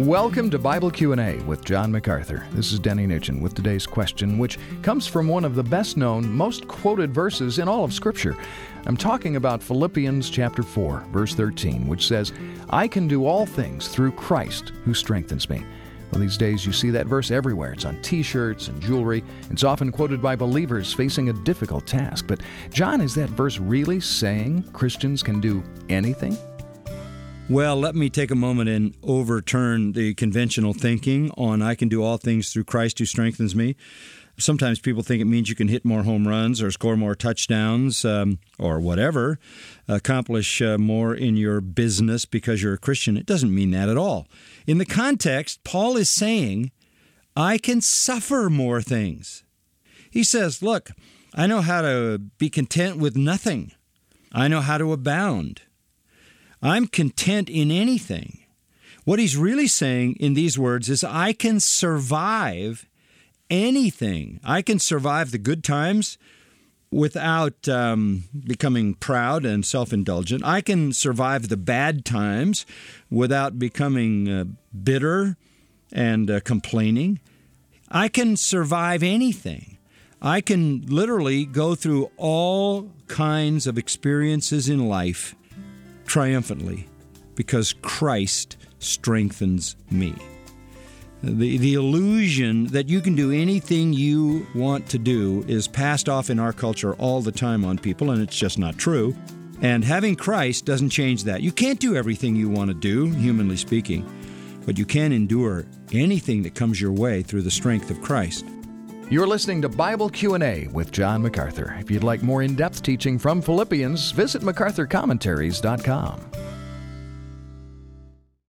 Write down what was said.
Welcome to Bible Q&A with John MacArthur. This is Denny Nugent with today's question, which comes from one of the best-known, most quoted verses in all of Scripture. I'm talking about Philippians chapter 4, verse 13, which says, "I can do all things through Christ who strengthens me." Well, these days you see that verse everywhere. It's on t-shirts and jewelry. It's often quoted by believers facing a difficult task. But John, is that verse really saying Christians can do anything? Well, let me take a moment and overturn the conventional thinking on I can do all things through Christ who strengthens me. Sometimes people think it means you can hit more home runs or score more touchdowns um, or whatever, accomplish uh, more in your business because you're a Christian. It doesn't mean that at all. In the context, Paul is saying, I can suffer more things. He says, Look, I know how to be content with nothing, I know how to abound. I'm content in anything. What he's really saying in these words is, I can survive anything. I can survive the good times without um, becoming proud and self indulgent. I can survive the bad times without becoming uh, bitter and uh, complaining. I can survive anything. I can literally go through all kinds of experiences in life triumphantly because Christ strengthens me. The, the illusion that you can do anything you want to do is passed off in our culture all the time on people, and it's just not true. And having Christ doesn't change that. You can't do everything you want to do, humanly speaking, but you can endure anything that comes your way through the strength of Christ. You're listening to Bible Q&A with John MacArthur. If you'd like more in-depth teaching from Philippians, visit macarthurcommentaries.com.